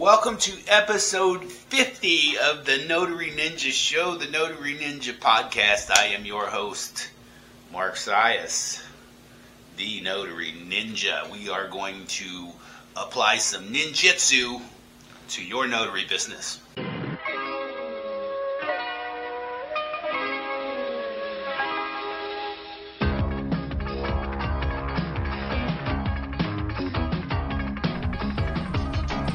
Welcome to episode 50 of the Notary Ninja Show, the Notary Ninja podcast. I am your host, Mark Sias, the Notary Ninja. We are going to apply some ninjutsu to your notary business.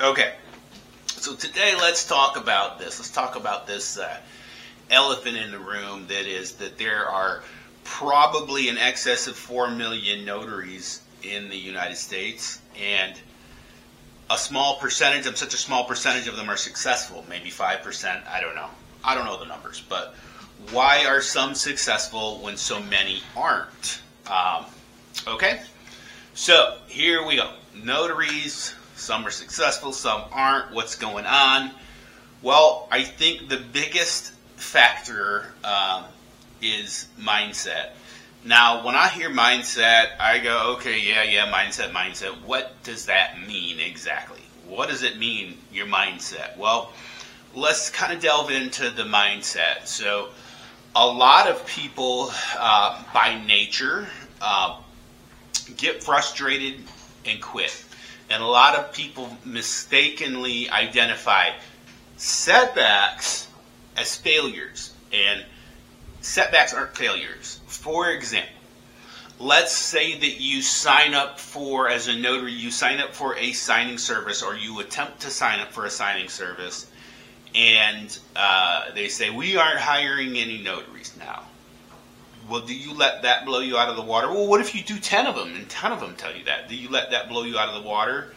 Okay, so today let's talk about this. Let's talk about this uh, elephant in the room that is that there are probably in excess of 4 million notaries in the United States, and a small percentage of such a small percentage of them are successful, maybe 5%, I don't know. I don't know the numbers, but why are some successful when so many aren't? Um, okay, so here we go. Notaries some are successful, some aren't. What's going on? Well, I think the biggest factor um, is mindset. Now, when I hear mindset, I go, okay, yeah, yeah, mindset, mindset. What does that mean exactly? What does it mean, your mindset? Well, let's kind of delve into the mindset. So, a lot of people uh, by nature uh, get frustrated and quit. And a lot of people mistakenly identify setbacks as failures. And setbacks aren't failures. For example, let's say that you sign up for, as a notary, you sign up for a signing service or you attempt to sign up for a signing service and uh, they say, We aren't hiring any notaries now. Well, do you let that blow you out of the water? Well, what if you do 10 of them and 10 of them tell you that? Do you let that blow you out of the water?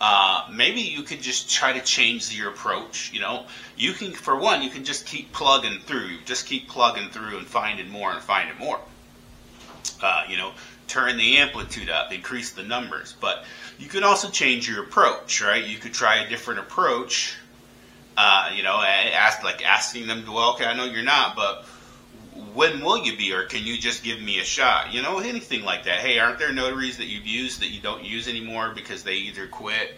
Uh, maybe you could just try to change your approach. You know, you can, for one, you can just keep plugging through, just keep plugging through and finding more and finding more. Uh, you know, turn the amplitude up, increase the numbers. But you can also change your approach, right? You could try a different approach. Uh, you know, ask like asking them, well, okay, I know you're not, but when will you be, or can you just give me a shot? You know, anything like that. Hey, aren't there notaries that you've used that you don't use anymore because they either quit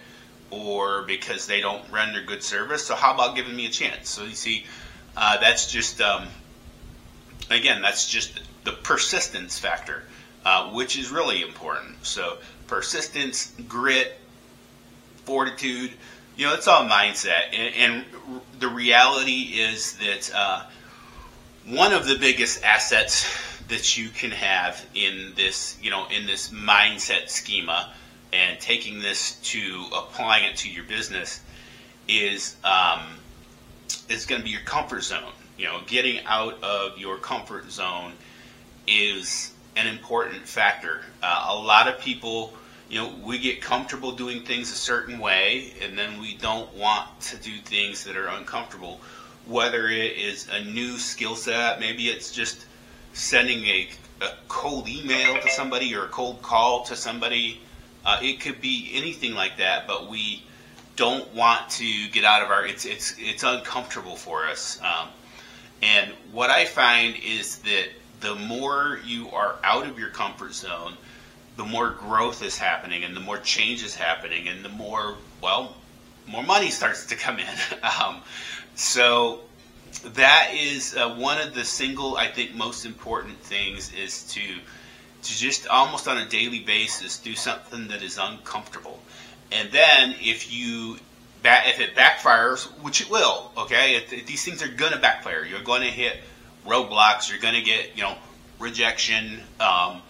or because they don't render good service? So how about giving me a chance? So you see, uh, that's just um, again, that's just the persistence factor, uh, which is really important. So persistence, grit, fortitude. You know, it's all mindset, and, and the reality is that. Uh, one of the biggest assets that you can have in this, you know, in this mindset schema and taking this to applying it to your business is um, is going to be your comfort zone. You know, getting out of your comfort zone is an important factor. Uh, a lot of people, you know, we get comfortable doing things a certain way, and then we don't want to do things that are uncomfortable whether it is a new skill set, maybe it's just sending a, a, cold email to somebody or a cold call to somebody. Uh, it could be anything like that, but we don't want to get out of our. It's it's it's uncomfortable for us. Um, and what I find is that the more you are out of your comfort zone, the more growth is happening, and the more change is happening, and the more well, more money starts to come in. um, so that is uh, one of the single, I think, most important things is to to just almost on a daily basis do something that is uncomfortable, and then if you if it backfires, which it will, okay, if, if these things are gonna backfire. You're to hit roadblocks. You're to get you know rejection. Um,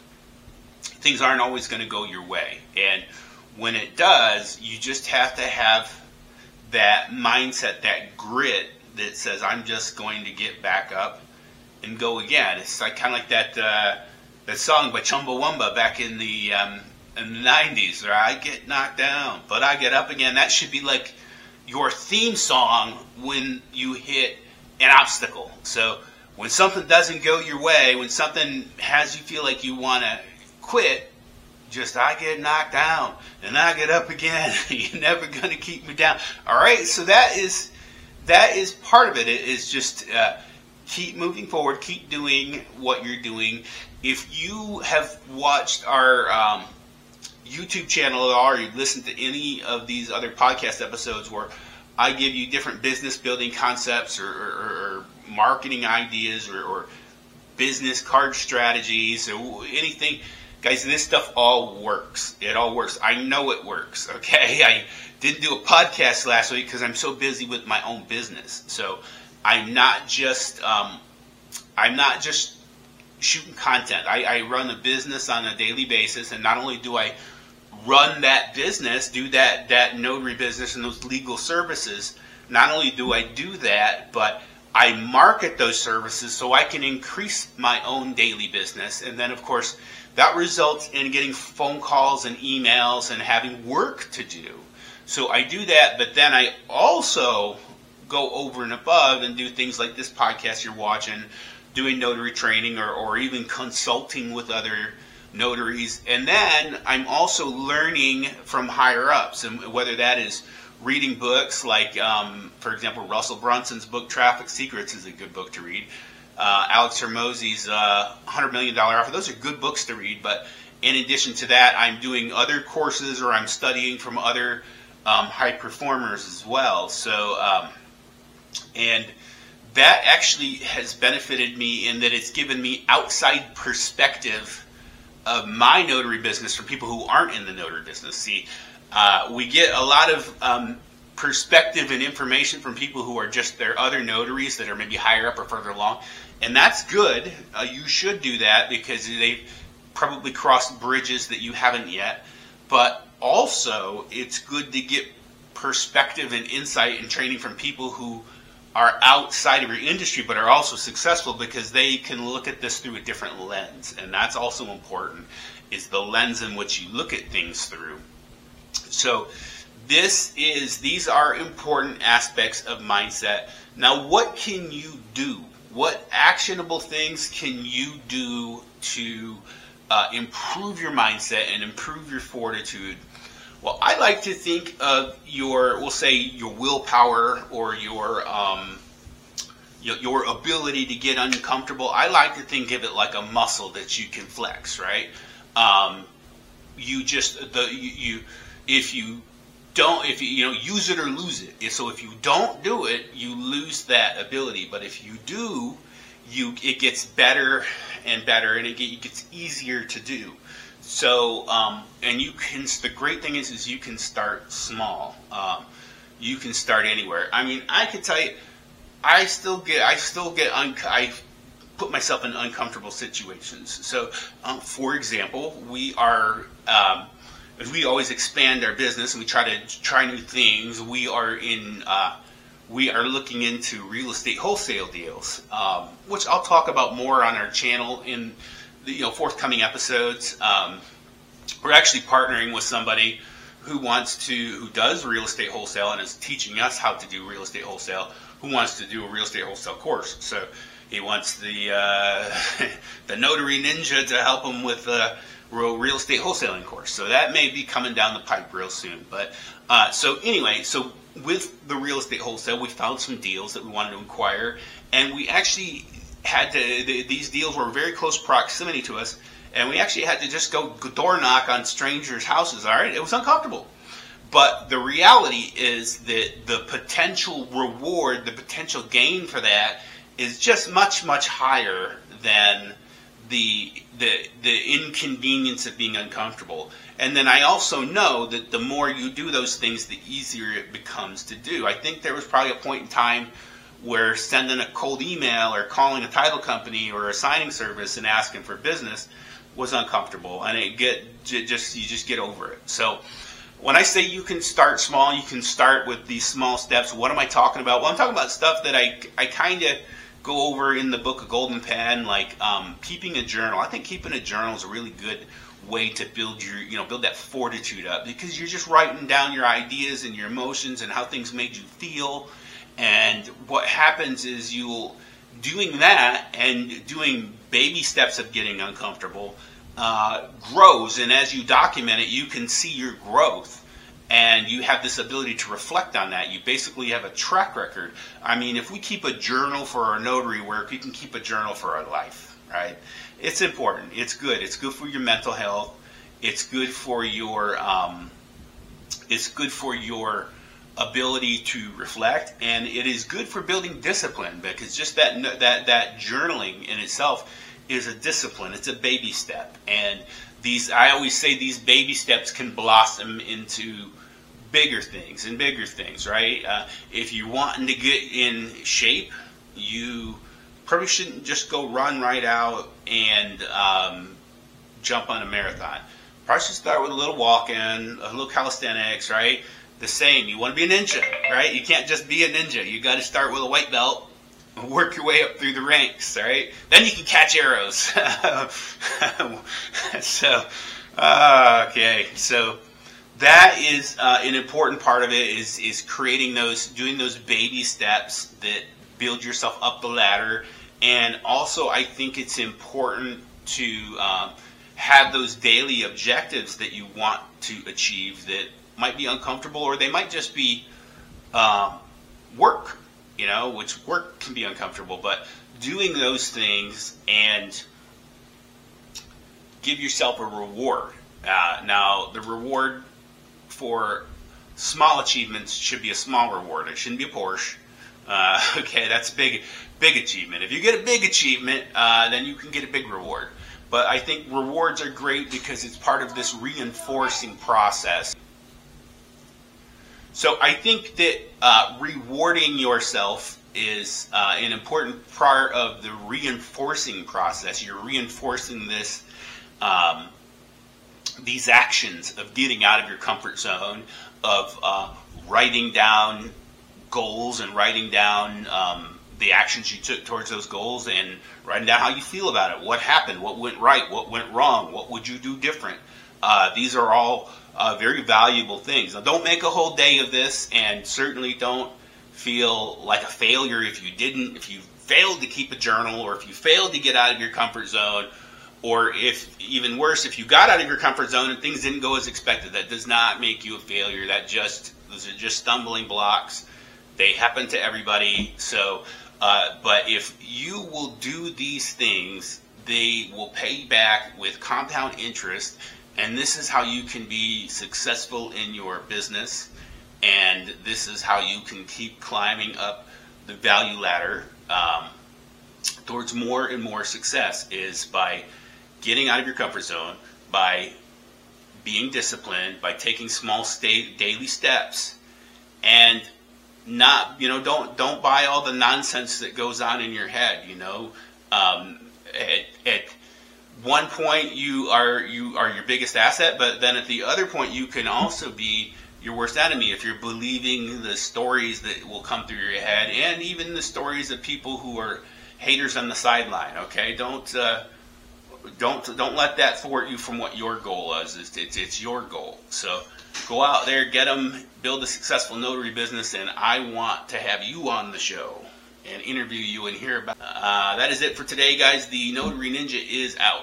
things aren't always to go your way, and when it does, you just have to have that mindset, that grit that says, I'm just going to get back up and go again. It's like kind of like that uh, that song by Chumbawamba back in the um, in the '90s, where I get knocked down, but I get up again. That should be like your theme song when you hit an obstacle. So when something doesn't go your way, when something has you feel like you want to quit, just I get knocked down and I get up again. You're never gonna keep me down. All right, so that is that is part of it. It is just uh, keep moving forward, keep doing what you're doing. If you have watched our um, YouTube channel at all, or you've listened to any of these other podcast episodes where I give you different business building concepts or, or, or marketing ideas or, or business card strategies or anything guys this stuff all works. It all works. I know it works okay? I didn't do a podcast last week because i'm so busy with my own business. So i'm not just um, i'm not just shooting content. I, I run a business on a daily basis and not only do i run that business do that that notary business and those legal services not only do i do that but I market those services so I can increase my own daily business. And then, of course, that results in getting phone calls and emails and having work to do. So I do that, but then I also go over and above and do things like this podcast you're watching, doing notary training or, or even consulting with other notaries. And then I'm also learning from higher ups, and whether that is reading books like, um, for example, Russell Brunson's book Traffic Secrets is a good book to read. Uh, Alex Hormozi's uh, $100 Million Offer. Those are good books to read, but in addition to that, I'm doing other courses or I'm studying from other um, high performers as well. So, um, and that actually has benefited me in that it's given me outside perspective of my notary business from people who aren't in the notary business. See, uh, we get a lot of um, perspective and information from people who are just their other notaries that are maybe higher up or further along, and that's good. Uh, you should do that because they've probably crossed bridges that you haven't yet. But also, it's good to get perspective and insight and training from people who are outside of your industry but are also successful because they can look at this through a different lens and that's also important is the lens in which you look at things through so this is these are important aspects of mindset. Now what can you do? What actionable things can you do to uh, improve your mindset and improve your fortitude? Well, I like to think of your, we'll say, your willpower or your um, your, your ability to get uncomfortable. I like to think of it like a muscle that you can flex, right? Um, you just the you, you if you don't if you you know use it or lose it. So if you don't do it you lose that ability. But if you do you it gets better and better and it, gets easier to do. So um, and you can the great thing is is you can start small. Um, you can start anywhere. I mean i can tell you i still get i still get un- i put myself in uncomfortable situations. So um, for example we are um, as we always expand our business and we try to try new things, we are in uh, we are looking into real estate wholesale deals, um, which I'll talk about more on our channel in the you know forthcoming episodes. Um, we're actually partnering with somebody who wants to who does real estate wholesale and is teaching us how to do real estate wholesale. Who wants to do a real estate wholesale course? So he wants the uh, the notary ninja to help him with. Uh, real estate wholesaling course. So that may be coming down the pipe real soon. But uh, so anyway, so with the real estate wholesale, we found some deals that we wanted to acquire, and we actually had to. The, these deals were very close proximity to us, and we actually had to just go door knock on strangers' houses. All right, it was uncomfortable. But the reality is that the potential reward, the potential gain for that is just much, much higher than the the the inconvenience of being uncomfortable. And then I also know that the more you do those things, the easier it becomes to do. I think there was probably a point in time where sending a cold email or calling a title company or a signing service and asking for business was uncomfortable, and it get just you just get over it. So when I say you can start small, you can start with these small steps. What am I talking about? Well, I'm talking about stuff that I I kind of go over in the book of Golden Pen, like um, keeping a journal. I think keeping a journal is a really good way to build your, you know, build that fortitude up because you're just writing down your ideas and your emotions and how things made you feel. And what happens is you'll doing that and doing baby steps of getting uncomfortable uh, grows. And as you document it, you can see your growth and you have this ability to reflect on that. You basically have a track record. I mean, if we keep a journal for our notary work, we can keep a journal for our life, right? It's important. It's good. It's good for your mental health. It's good for your. Um, it's good for your ability to reflect, and it is good for building discipline because just that that that journaling in itself is a discipline. It's a baby step, and these I always say these baby steps can blossom into bigger things and bigger things, right? Uh, if you're wanting to get in shape, you probably shouldn't just go run right out and um, jump on a marathon. Probably should start with a little walking, a little calisthenics, right? The same. You want to be a ninja, right? You can't just be a ninja. You got to start with a white belt work your way up through the ranks, right? Then you can catch arrows. so, uh, okay, so that is uh, an important part of it is is creating those doing those baby steps that build yourself up the ladder. And also i think it's important to um, have those daily objectives that you want to achieve that might be uncomfortable or they might just be um, work you know which work can be uncomfortable but doing those things and give yourself a reward. Uh, now the reward for small achievements should be a small reward. It shouldn't be a Porsche. Uh, okay, that's big, big achievement. If you get a big achievement, uh, then you can get a big reward. But I think rewards are great because it's part of this reinforcing process. So I think that uh, rewarding yourself is uh, an important part of the reinforcing process. You're reinforcing this um, these actions of getting out of your comfort zone, of uh, writing down goals and writing down um, the actions you took towards those goals and writing down how you feel about it. What happened? What went right? What went wrong? What would you do different? Uh, these are all uh, very valuable things. Now, don't make a whole day of this, and certainly don't feel like a failure if you didn't, if you failed to keep a journal, or if you failed to get out of your comfort zone, or if even worse, if you got out of your comfort zone and things didn't go as expected, that does not make you a failure. That just those are just stumbling blocks. They happen to everybody. So, uh, but if you will do these things, they will pay back with compound interest, and this is how you can be successful in your business. And this is how you can keep climbing up the value ladder um, towards more and more success. Is by getting out of your comfort zone, by being disciplined, by taking small daily steps, and not you know don't don't buy all the nonsense that goes on in your head. You know, um, at, at one point you are you are your biggest asset, but then at the other point you can also be your worst enemy if you're believing the stories that will come through your head, and even the stories of people who are haters on the sideline. Okay, don't. Uh, don't don't let that thwart you from what your goal is. It's, it's, it's your goal. So go out there, get them, build a successful notary business, and I want to have you on the show and interview you and hear about. Uh, that is it for today, guys. The Notary Ninja is out.